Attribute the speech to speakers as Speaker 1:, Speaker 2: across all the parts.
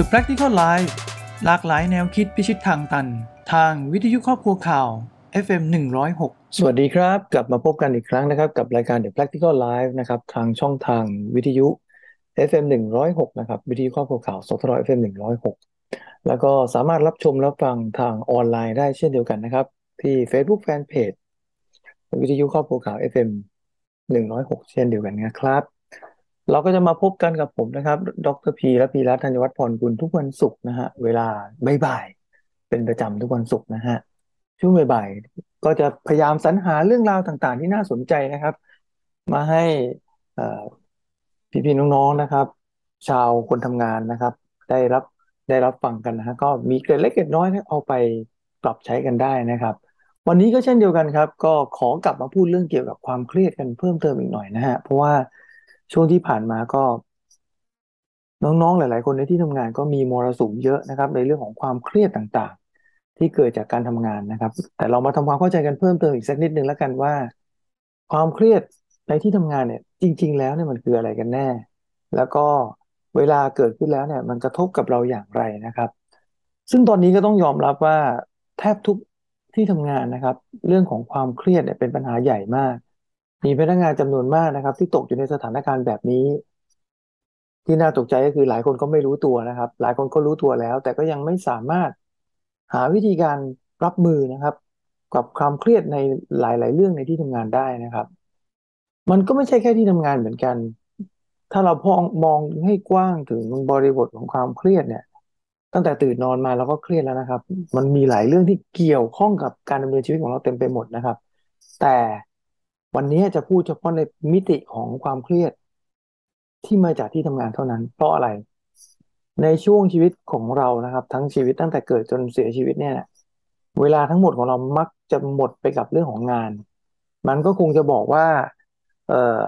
Speaker 1: The Practical Life หลากหลายแนวคิดพิชิตทางตัน ทางวิทยุครอบครัวข่าว FM 106
Speaker 2: สวัสดีครับ กลับมาพบกันอีกครั้งนะครับ กับรายการ The Practical Life นะครับ ทางช่องทางวิทยุ FM 106 นะครับ วิทยุครอบครัวข่าวสทร FM 106 แล้วก็สามารถรับชมรับฟังทางออนไลน์ได้เช่นเดียวกันนะครับ ที่ Facebook Fanpage วิทยุครอบครัวข่าว FM 106 เช่นเดียวกันนะครับ เราก็จะมาพบกันกับผมนะครับ ดรพีและพีรัตน์ธัญวัฒน์พรกุลทุกวันศุกร์นะฮะ เวลาบ่ายๆเป็นประจำทุกวันศุกร์นะฮะ ช่วงบ่ายๆก็จะพยายามสรรหาเรื่องราวต่างๆ ที่น่าสนใจนะครับ มาให้พี่ๆน้องๆนะครับ ชาวคนทำงานนะครับ ได้รับได้รับฟังกันนะฮะก็มีเกร็ดเล็กเกร็ดน้อยเอาไปปรับใช้กันได้นะครับ วันนี้ก็เช่นเดียวกันครับ ก็ขอกลับมาพูดเรื่องเกี่ยวกับความเครียดกันเพิ่มเติมอีกหน่อยนะฮะเพราะว่า ช่วงที่ผ่านมาก็ น้องๆ หลาย ๆ คนในที่ทำงานก็มีมรสุมเยอะนะครับ ในเรื่องของความเครียดต่างๆ ที่เกิดจากการทำงานนะครับ แต่เรามาทำความเข้าใจกันเพิ่มเติมอีกสักนิดนึงแล้วกันว่า ความเครียดในที่ทำงานเนี่ย จริง ๆ แล้วเนี่ยมันคืออะไรกันแน่ แล้วก็เวลาเกิดขึ้นแล้วเนี่ย มันกระทบกับเราอย่างไรนะครับ ซึ่งตอนนี้ก็ต้องยอมรับว่าแทบทุกที่ทำงานนะครับ เรื่องของความเครียดเนี่ยเป็นปัญหาใหญ่มาก มีพนักงานจำนวนมากนะครับ ที่ตกอยู่ในสถานการณ์แบบนี้ ที่น่าตกใจก็คือหลายคนก็ไม่รู้ตัวนะครับ หลายคนก็รู้ตัวแล้ว แต่ก็ยังไม่สามารถหาวิธีการรับมือนะครับ กับความเครียดในหลาย ๆ เรื่องในที่ทำงานได้นะครับ มันก็ไม่ใช่แค่ที่ทำงานเหมือนกัน ถ้าเราพองมองให้กว้างถึงบริบทของความเครียดเนี่ย ตั้งแต่ตื่นนอนมาเราก็เครียดแล้วนะครับ มันมีหลายเรื่องที่เกี่ยวข้องกับการดำเนินชีวิตของเราเต็มไปหมดนะครับ แต่ วันนี้จะพูดเฉพาะในมิติของความเครียดที่มาจากที่ทำงานเท่านั้น เพราะอะไร ในช่วงชีวิตของเรานะครับ ทั้งชีวิตตั้งแต่เกิดจนเสียชีวิตเนี่ยเวลาทั้งหมดของเรามักจะหมดไปกับเรื่องของงาน มันก็คงจะบอกว่า เอ่อ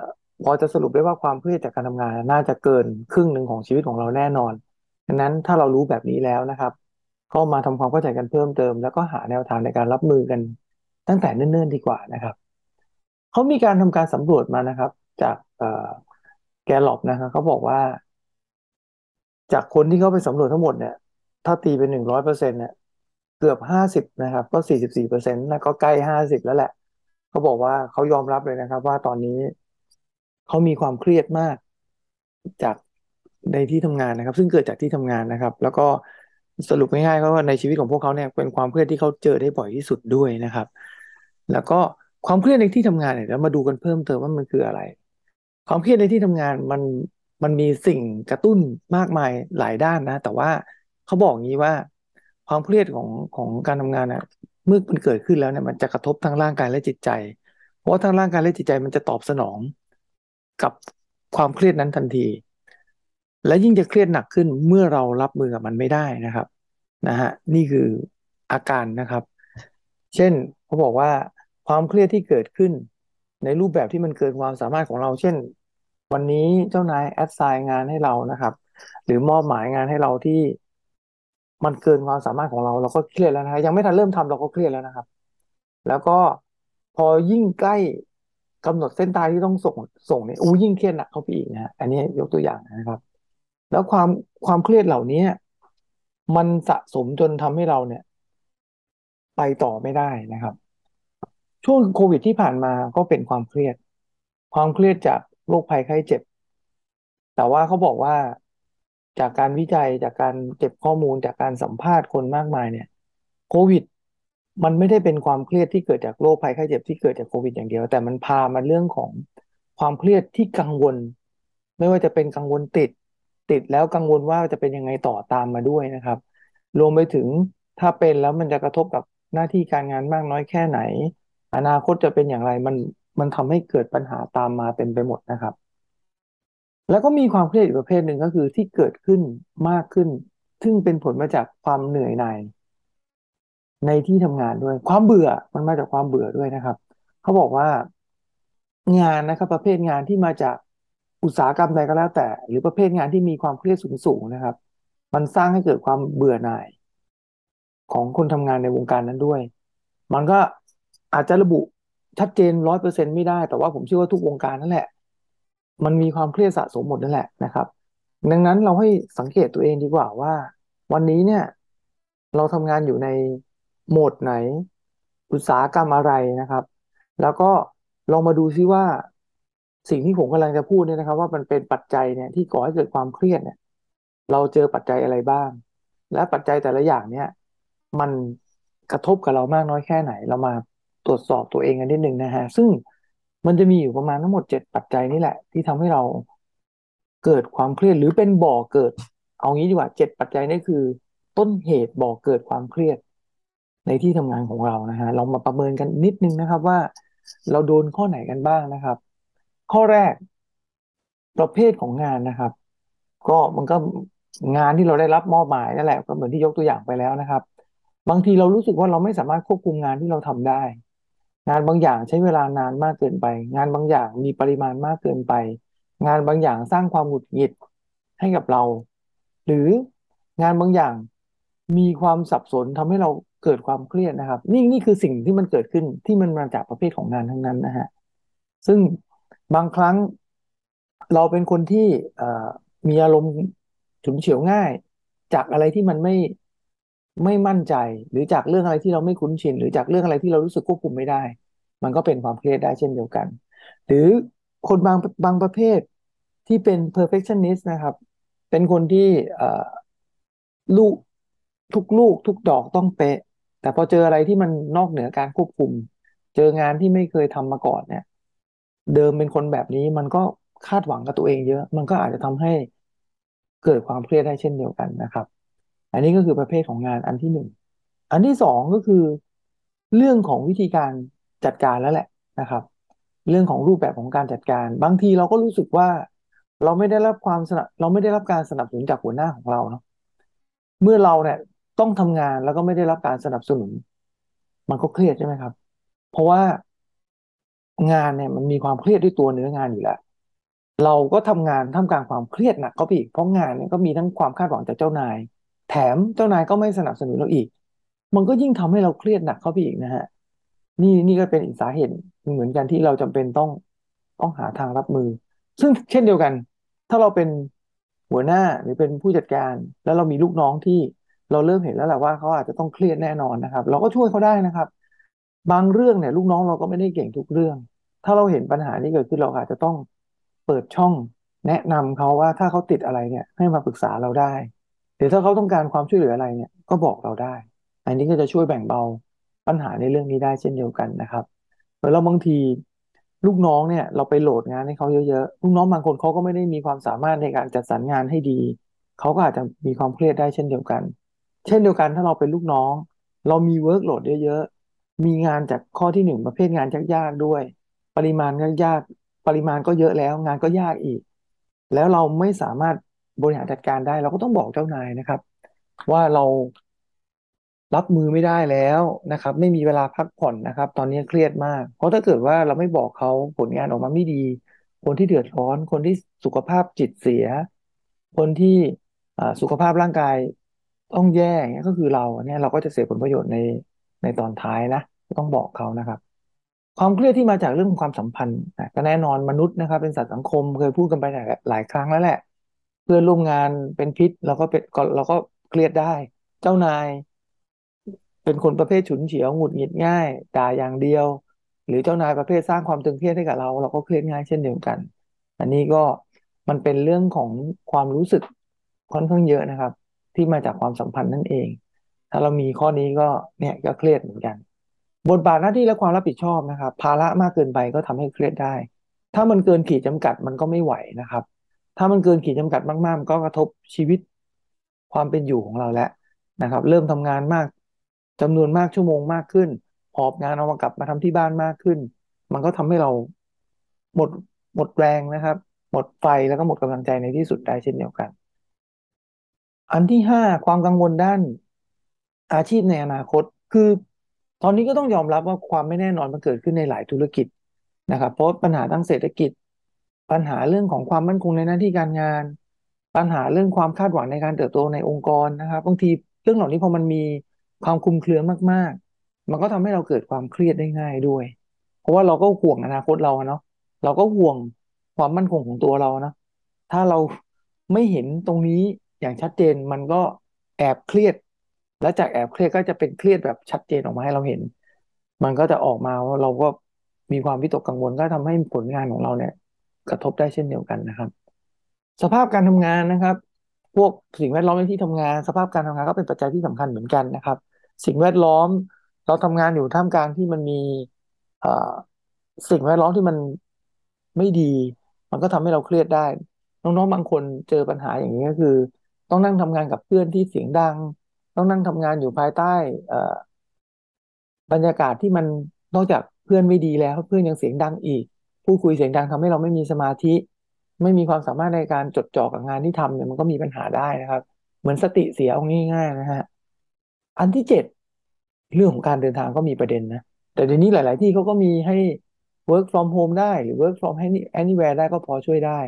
Speaker 2: พอจะสรุปได้ว่าความเครียดจากการทำงาน น่าจะเกินครึ่งหนึ่งของชีวิตของเราแน่นอนดังนั้นถ้าเรารู้แบบนี้แล้วนะครับ ก็มาทำความเข้าใจกันเพิ่มเติม แล้วก็หาแนวทางในการรับมือกันตั้งแต่เนิ่นๆดีกว่านะครับ เขามีการทำการสำรวจมานะครับ จากแกลลอบนะครับเขาบอกว่า จากคนที่เขาไปสำรวจทั้งหมดเนี่ย ถ้าตีเป็นหนึ่งร้อยเปอร์เซ็นต์เนี่ยเกือบห้าสิบนะครับ ก็สี่สิบสี่เปอร์เซ็นต์นะก็ใกล้ห้าสิบแล้วแหละเขาบอกว่าเขายอมรับเลยนะครับ ว่าตอนนี้เขามีความเครียดมากจากในที่ทำงานนะครับ ซึ่งเกิดจากที่ทำงานนะครับ แล้วก็สรุปง่ายๆก็ว่าในชีวิตของพวกเขาเนี่ยเป็นความเครียดที่เขาเจอได้บ่อยที่สุดด้วยนะครับ แล้วก็ ความเครียดในที่ทำงานเนี่ยเรามาดูกันเพิ่มเติมว่ามันคืออะไร ความเครียดในที่ทำงานมันมันมีสิ่งกระตุ้นมากมายหลายด้านนะ แต่ว่าเขาบอกงี้ว่า ความเครียดของของการทำงานนะเมื่อมันเกิดขึ้นแล้วเนี่ยมันจะกระทบทั้งร่างกายและจิตใจ เพราะว่าทั้งร่างกายและจิตใจมันจะตอบสนอง กับความเครียดนั้นทันที และยิ่งจะเครียดหนักขึ้นเมื่อเรารับมือกับมันไม่ได้นะครับนะฮะนี่คืออาการนะครับ เช่นเขาบอกว่า ความเครียดที่เกิดขึ้น ในรูปแบบที่มันเกินความสามารถของเรา เช่น วันนี้เจ้านายแอดไซน์งานให้เรานะครับ หรือมอบหมายงานให้เราที่มันเกินความสามารถของเรา เราก็เครียดแล้วนะยังไม่ทันเริ่มทำเราก็เครียดแล้วนะครับ แล้วก็พอยิ่งใกล้กำหนดเส้นตายที่ต้องส่งส่งเนี่ยอู้ยิ่งเครียดหนักเข้าไปอีกนะฮะอันนี้ยกตัวอย่างนะครับ แล้วความความเครียดเหล่านี้มันสะสมจนทำให้เราเนี่ย ไปต่อไม่ได้นะครับ ช่วงโควิดที่ผ่านมาก็เป็นความเครียด ความเครียดจากโรคภัยไข้เจ็บ แต่ว่าเขาบอกว่าจากการวิจัยจากการเก็บข้อมูลจากการสัมภาษณ์คนมากมายเนี่ยโควิด มันไม่ได้เป็นความเครียดที่เกิดจากโรคภัยไข้เจ็บที่เกิดจากโควิดอย่างเดียว แต่มันพามาเรื่องของความเครียดที่กังวล ไม่ว่าจะเป็นกังวลติด ติดแล้วกังวลว่าจะเป็นยังไงต่อตามมาด้วยนะครับ รวมไปถึงถ้าเป็นแล้วมันจะกระทบกับหน้าที่การงานมากน้อยแค่ไหน อนาคตจะเป็นอย่างไรมันมันทำให้เกิดปัญหาตามมาเต็มไปหมดนะครับ แล้วก็มีความเครียดอีกประเภทหนึ่งก็คือที่เกิดขึ้นมากขึ้น ซึ่งเป็นผลมาจากความเหนื่อยหน่ายในที่ทำงานด้วย ความเบื่อมันมาจากความเบื่อด้วยนะครับ เขาบอกว่างานนะครับประเภทงานที่มาจากอุตสาหกรรมใดก็แล้วแต่ หรือประเภทงานที่มีความเครียดสูงๆนะครับ มันสร้างให้เกิดความเบื่อหน่าย ของคนทำงานในวงการนั้นด้วย มันก็ อาจจะระบุชัดเจนร้อยเปอร์เซ็นไม่ได้ แต่ว่าผมเชื่อว่าทุกวงการนั่นแหละ มันมีความเครียดสะสมหมดนั่นแหละนะครับ ดังนั้นเราให้สังเกตตัวเองดีกว่าว่า วันนี้เนี่ย เราทำงานอยู่ในโหมดไหน อุตสาหกรรมอะไรนะครับ แล้วก็ลองมาดูซิว่าสิ่งที่ผมกำลังจะพูดเนี่ยนะครับ ว่ามันเป็นปัจจัยเนี่ยที่ก่อให้เกิดความเครียดเนี่ย เราเจอปัจจัยอะไรบ้าง และปัจจัยแต่ละอย่างเนี่ย มันกระทบกับเรามากน้อยแค่ไหนเรามา ตรวจสอบตัวเองกันนิดหนึ่งนะฮะ ซึ่งมันจะมีอยู่ประมาณทั้งหมดเจ็ดปัจจัยนี่แหละ ที่ทำให้เราเกิดความเครียดหรือเป็นบ่อเกิด เอางี้ดีกว่าเจ็ดปัจจัยนี่คือ ต้นเหตุบ่อเกิดความเครียด ในที่ทำงานของเรานะฮะเรามาประเมินกันนิดนึงนะครับว่า เราโดนข้อไหนกันบ้างนะครับ ข้อแรก ประเภทของงานนะครับ ก็มันก็งานที่เราได้รับมอบหมายนั่นแหละก็เหมือนที่ยกตัวอย่างไปแล้วนะครับ บางทีเรารู้สึกว่าเราไม่สามารถควบคุมงานที่เราทำได้ งานบางอย่างใช้เวลานานมากเกินไป งานบางอย่างมีปริมาณมากเกินไป งานบางอย่างสร้างความหงุดหงิดให้กับเรา หรืองานบางอย่างมีความสับสนทำให้เราเกิดความเครียดนะครับ นี่นี่คือสิ่งที่มันเกิดขึ้นที่มันมาจากประเภทของงานทั้งนั้นนะฮะซึ่งบางครั้งเราเป็นคนที่มีอารมณ์ฉุนเฉียวง่าย จากอะไรที่มันไม่ ไม่มั่นใจหรือจากเรื่องอะไรที่เราไม่คุ้นชิน หรือจากเรื่องอะไรที่เรารู้สึกควบคุมไม่ได้ มันก็เป็นความเครียดได้เช่นเดียวกัน หรือคนบางบางประเภทที่เป็น perfectionist นะครับ เป็นคนที่ลูกทุกลูกทุกดอกต้องเป๊ะ แต่พอเจออะไรที่มันนอกเหนือการควบคุม เจองานที่ไม่เคยทำมาก่อนเนี่ย เดิมเป็นคนแบบนี้มันก็คาดหวังกับตัวเองเยอะ มันก็อาจจะทำให้เกิดความเครียดได้เช่นเดียวกันนะครับ อันนี้ก็คือประเภทของงานอันที่หนึ่งอันที่สองก็คือเรื่องของวิธีการจัดการแล้วแหละนะครับ เรื่องของรูปแบบของการจัดการ บางทีเราก็รู้สึกว่าเราไม่ได้รับความสนับเราไม่ได้รับการสนับสนุนจากหัวหน้าของเราเนาะเมื่อเราเนี่ยต้องทำงานแล้วก็ไม่ได้รับการสนับสนุน มันก็เครียดใช่ไหมครับ เพราะว่างานเนี่ยมันมีความเครียดด้วยตัวเนื้องานอยู่แล้ว เราก็ทำงานท่ามกลางความเครียดหนักเข้าไปอีกเพราะงานเนี่ยก็มีทั้งความคาดหวังจากเจ้านาย แถมเจ้านายก็ไม่สนับสนุนเราอีก มันก็ยิ่งทำให้เราเครียดหนักเข้าไปอีกนะฮะ นี่นี่ก็เป็นอีกสาเหตุเหมือนกันที่เราจำเป็นต้องต้องหาทางรับมือ ซึ่งเช่นเดียวกัน ถ้าเราเป็นหัวหน้าหรือเป็นผู้จัดการ แล้วเรามีลูกน้องที่เราเริ่มเห็นแล้วแหละว่าเขาอาจจะต้องเครียดแน่นอนนะครับ เราก็ช่วยเขาได้นะครับ บางเรื่องเนี่ย ลูกน้องเราก็ไม่ได้เก่งทุกเรื่อง ถ้าเราเห็นปัญหานี้เกิดขึ้นเราอาจจะต้องเปิดช่องแนะนำเขาว่าถ้าเขาติดอะไรเนี่ย ให้มาปรึกษาเราได้ หรือถ้าเขาต้องการความช่วยเหลืออะไรเนี่ยก็บอกเราได้ อันนี้ก็จะช่วยแบ่งเบาปัญหาในเรื่องนี้ได้เช่นเดียวกันนะครับแล้วบางทีลูกน้องเนี่ย เราไปโหลดงานให้เขาเยอะๆลูกน้องบางคนเขาก็ไม่ได้มีความสามารถในการจัดสรรงานให้ดีเขาก็อาจจะมีความเครียดได้เช่นเดียวกัน เช่นเดียวกันถ้าเราเป็นลูกน้อง เรามี workload เยอะๆมีงานจากข้อที่หนึ่งประเภทงานยากๆด้วย ปริมาณก็ยากปริมาณก็เยอะแล้ว งานก็ยากอีก แล้วเราไม่สามารถ บริหารจัดการได้ เราก็ต้องบอกเจ้านายนะครับ ว่าเรารับมือไม่ได้แล้วนะครับ ไม่มีเวลาพักผ่อนนะครับ ตอนนี้เครียดมาก เพราะถ้าเกิดว่าเราไม่บอกเขาผลงานออกมาไม่ดี คนที่เดือดร้อน คนที่สุขภาพจิตเสีย คนที่สุขภาพร่างกายต้องแย่เงี้ยก็คือเราเนี่ยเราก็จะเสียผลประโยชน์ในในตอนท้ายนะต้องบอกเขานะครับ ความเครียดที่มาจากเรื่องของความสัมพันธ์ก็แน่นอนมนุษย์นะครับ เป็นสัตว์สังคมเคยพูดกันไปหลายหลายครั้งแล้วแหละ พื่อนร่วมงานเป็นพิษเราก็เป็นก็เราก็เครียดได้ เจ้านาย เป็นคนประเภทฉุนเฉียวหงุดหงิดง่ายด่าอย่างเดียว หรือเจ้านายประเภทสร้างความตึงเครียดให้กับเรา เราก็เครียดง่ายเช่นเดียวกัน อันนี้ก็มันเป็นเรื่องของความรู้สึกค่อนข้างเยอะนะครับ ที่มาจากความสัมพันธ์นั่นเอง ถ้าเรามีข้อนี้ก็เนี่ยก็เครียดเหมือนกัน บทบาทหน้าที่และความรับผิดชอบนะครับ ภาระมากเกินไปก็ทำให้เครียดได้ ถ้ามันเกินขีดจำกัดมันก็ไม่ไหวนะครับ ถ้ามันเกินขีดจำกัดมากๆมันก็กระทบชีวิตความเป็นอยู่ของเราแล้วนะครับ เริ่มทำงานมากจำนวนมากชั่วโมงมากขึ้นหอบงานเอามากลับมาทำที่บ้านมากขึ้น มันก็ทำให้เราหมดหมดแรงนะครับ หมดไฟแล้วก็หมดกำลังใจในที่สุดได้เช่นเดียวกัน อันที่ห้าความกังวลด้านอาชีพในอนาคตคือตอนนี้ก็ต้องยอมรับว่าความไม่แน่นอนมันเกิดขึ้นในหลายธุรกิจนะครับ เพราะปัญหาทางเศรษฐกิจ ปัญหาเรื่องของความมั่นคงในหน้าที่การงาน ปัญหาเรื่องความคาดหวังในการเติบโตในองค์กรนะครับบางทีเรื่องเหล่านี้พอมันมีความคลุมเครือมาก ๆ มันก็ทำให้เราเกิดความเครียดได้ง่ายด้วย เพราะว่าเราก็ห่วงอนาคตเราเนาะเราก็ห่วงความมั่นคงของตัวเรานะถ้าเราไม่เห็นตรงนี้อย่างชัดเจนมันก็แอบเครียด แล้วจากแอบเครียดก็จะเป็นเครียดแบบชัดเจนออกมาให้เราเห็น มันก็จะออกมาว่าเราก็มีความวิตกกังวลก็ทำให้ผลงานของเราเนี่ย กระทบได้เช่นเดียวกันนะครับ สภาพการทำงานนะครับ พวกสิ่งแวดล้อมในที่ทำงาน สภาพการทำงานก็เป็นปัจจัยที่สำคัญเหมือนกันนะครับ สิ่งแวดล้อมเราทำงานอยู่ท่ามกลางที่มันมีสิ่งแวดล้อมที่มันไม่ดี มันก็ทำให้เราเครียดได้ น้องๆบางคนเจอปัญหาอย่างนี้ก็คือ ต้องนั่งทำงานกับเพื่อนที่เสียงดัง ต้องนั่งทำงานอยู่ภายใต้อ่อบรรยากาศที่มันนอกจากเพื่อนไม่ดีแล้วเพื่อนยังเสียงดังอีก พูดคุยเสียงดังทำให้เราไม่มีสมาธิ ไม่มีความสามารถในการจดจ่อกับงานที่ทำเนี่ยมันก็มีปัญหาได้นะครับ เหมือนสติเสียเอาง่ายๆนะฮะอันที่เจ็ดเรื่องของการเดินทางก็มีประเด็นนะแต่เดี๋ยวนี้หลาย ๆ ที่เขาก็มีให้ work from home ได้หรือ work from anywhere ได้ก็พอช่วยได้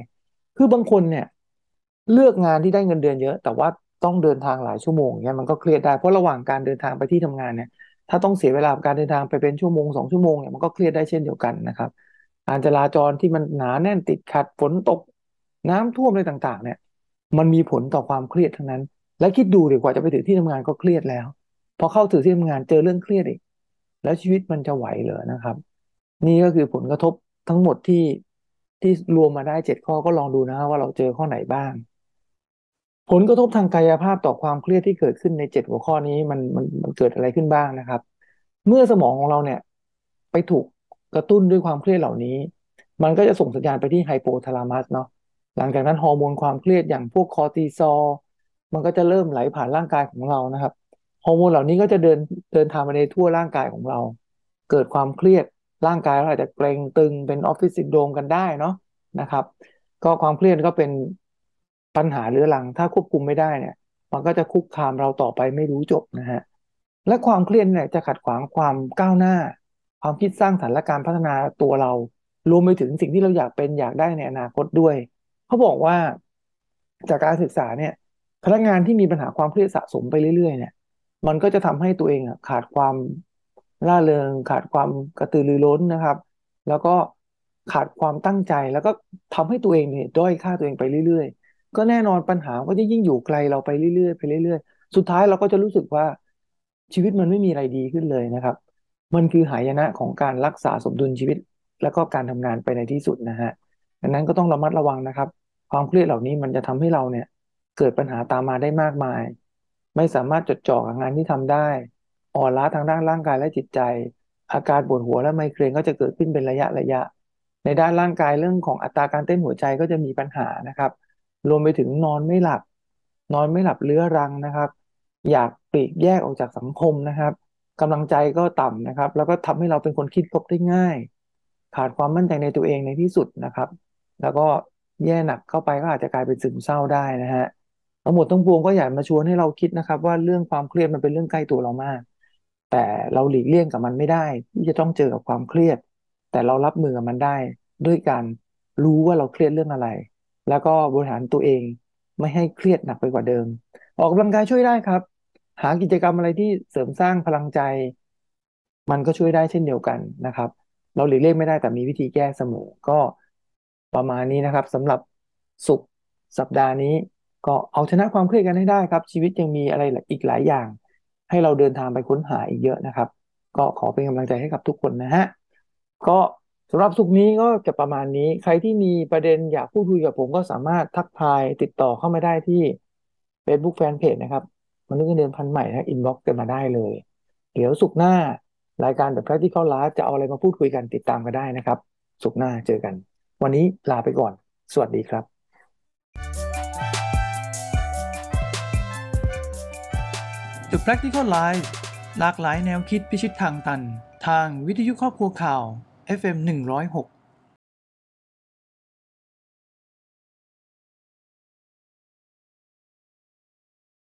Speaker 2: คือบางคนเนี่ย เลือกงานที่ได้เงินเดือนเยอะ แต่ว่าต้องเดินทางหลายชั่วโมงเนี่ยมันก็เครียดได้เพราะระหว่างการเดินทางไปที่ทำงานเนี่ย ถ้าต้องเสียเวลาการเดินทางไปเป็นชั่วโมงสองชั่วโมงเนี่ยมันก็เครียดได้เช่นเดียวกันนะครับ การจราจรที่มันหนาแน่นติดขัดฝนตก น้ำท่วมอะไรต่าง ๆ เนี่ย มันมีผลต่อความเครียดทั้งนั้น และคิดดูดีกว่าจะไปถึงที่ทำงานก็เครียดแล้ว พอเข้าถึงที่ทำงานเจอเรื่องเครียดอีก แล้วชีวิตมันจะไหวเหรอนะครับ นี่ก็คือผลกระทบทั้งหมดที่ที่รวมมาได้เจ็ดข้อก็ลองดูนะว่าเราเจอข้อไหนบ้าง ผลกระทบทางกายภาพต่อความเครียดที่เกิดขึ้นในเจ็ดหัวข้อนี้มันมันมันเกิดอะไรขึ้นบ้างนะครับ เมื่อสมองของเราเนี่ย ไปถูก กระตุ้นด้วยความเครียดเหล่านี้ มันก็จะส่งสัญญาณไปที่ไฮโปทาลามัสเนาะหลังจากนั้นฮอร์โมนความเครียดอย่างพวกคอร์ติซอลมันก็จะเริ่มไหลผ่านร่างกายของเรานะครับฮอร์โมนเหล่านี้ก็จะเดินเดินทางไปในทั่วร่างกายของเรา เกิดความเครียดร่างกายเราอาจจะเกร็งตึงเป็นออฟฟิศซินโดรมกันได้เนาะนะครับ ก็ความเครียดก็เป็นปัญหาเรื้อรัง ถ้าควบคุมไม่ได้เนี่ย มันก็จะคุกคามเราต่อไปไม่รู้จบนะฮะและความเครียดเนี่ยจะขัดขวางความก้าวหน้า ความคิดสร้างสรรค์และการพัฒนาตัวเรา รวมไปถึงสิ่งที่เราอยากเป็นอยากได้ในอนาคตด้วย เขาบอกว่าจากการศึกษาเนี่ยพนักงานที่มีปัญหาความเครียดสะสมไปเรื่อยๆ เนี่ย มันก็จะทำให้ตัวเองขาดความร่าเริง ขาดความกระตือรือร้นนะครับ แล้วก็ขาดความตั้งใจแล้วก็ทำให้ตัวเองเนี่ยด้อยค่าตัวเองไปเรื่อย ๆ ก็แน่นอนปัญหาก็จะยิ่งอยู่ไกลเราไปเรื่อยๆไปเรื่อย ๆ สุดท้ายเราก็จะรู้สึกว่าชีวิตมันไม่มีอะไรดีขึ้นเลยนะครับ มันคือหายนะของการรักษาสมดุลชีวิต แล้วก็การทำงานไปในที่สุดนะฮะดังนั้นก็ต้องระมัดระวังนะครับ ความเครียดเหล่านี้มันจะทำให้เราเนี่ยเกิดปัญหาตามมาได้มากมาย ไม่สามารถจดจ่อกับงานที่ทำได้ อ่อนล้าทางด้านร่างกายและจิตใจ อาการปวดหัวและไมเกรนก็จะเกิดขึ้นเป็นระยะระยะ ในด้านร่างกายเรื่องของอัตราการเต้นหัวใจก็จะมีปัญหานะครับ รวมไปถึงนอนไม่หลับ นอนไม่หลับเรื้อรังนะครับ อยากปลีกแยกออกจากสังคมนะครับ กำลังใจก็ต่ำนะครับ แล้วก็ทำให้เราเป็นคนคิดลบได้ง่าย ขาดความมั่นใจในตัวเองในที่สุดนะครับ แล้วก็แย่หนักเข้าไปก็อาจจะกลายเป็นซึมเศร้าได้นะฮะทั้งหมดทั้งปวงก็อยากมาชวนให้เราคิดนะครับ ว่าเรื่องความเครียดมันเป็นเรื่องใกล้ตัวเรามาก แต่เราหลีกเลี่ยงกับมันไม่ได้ ที่จะต้องเจอกับความเครียด แต่เรารับมือกับมันได้ ด้วยการรู้ว่าเราเครียดเรื่องอะไร แล้วก็บริหารตัวเองไม่ให้เครียดหนักไปกว่าเดิม ออกกำลังกายช่วยได้ครับ หากิจกรรมอะไรที่เสริมสร้างพลังใจ มันก็ช่วยได้เช่นเดียวกันนะครับ เราหลีกเลี่ยงไม่ได้แต่มีวิธีแก้เสมอก็ประมาณนี้นะครับสำหรับศุกร์สัปดาห์นี้ ก็เอาชนะความเครียดกันให้ได้ครับ ชีวิตยังมีอะไรอีกหลายอย่าง ให้เราเดินทางไปค้นหาอีกเยอะนะครับ ก็ขอเป็นกำลังใจให้กับทุกคนนะฮะก็สำหรับศุกร์นี้ก็จะประมาณนี้ ใครที่มีประเด็นอยากพูดคุยกับผมก็สามารถทักทายติดต่อเข้ามาได้ที่ Facebook Fanpage นะครับ มนุษย์เงินเดือนพันธุ์ใหม่นะ inbox กันมาได้เลย เดี๋ยวศุกร์หน้ารายการ The Practical Life จะเอาอะไรมาพูดคุยกันติดตามกันได้นะครับ สุกหน้าเจอกัน วันนี้ลาไปก่อน สวัสดีครับ
Speaker 1: The Practical Life หลากหลายแนวคิดพิชิตทางตัน ทางวิทยุครอบครัวข่าว FM 106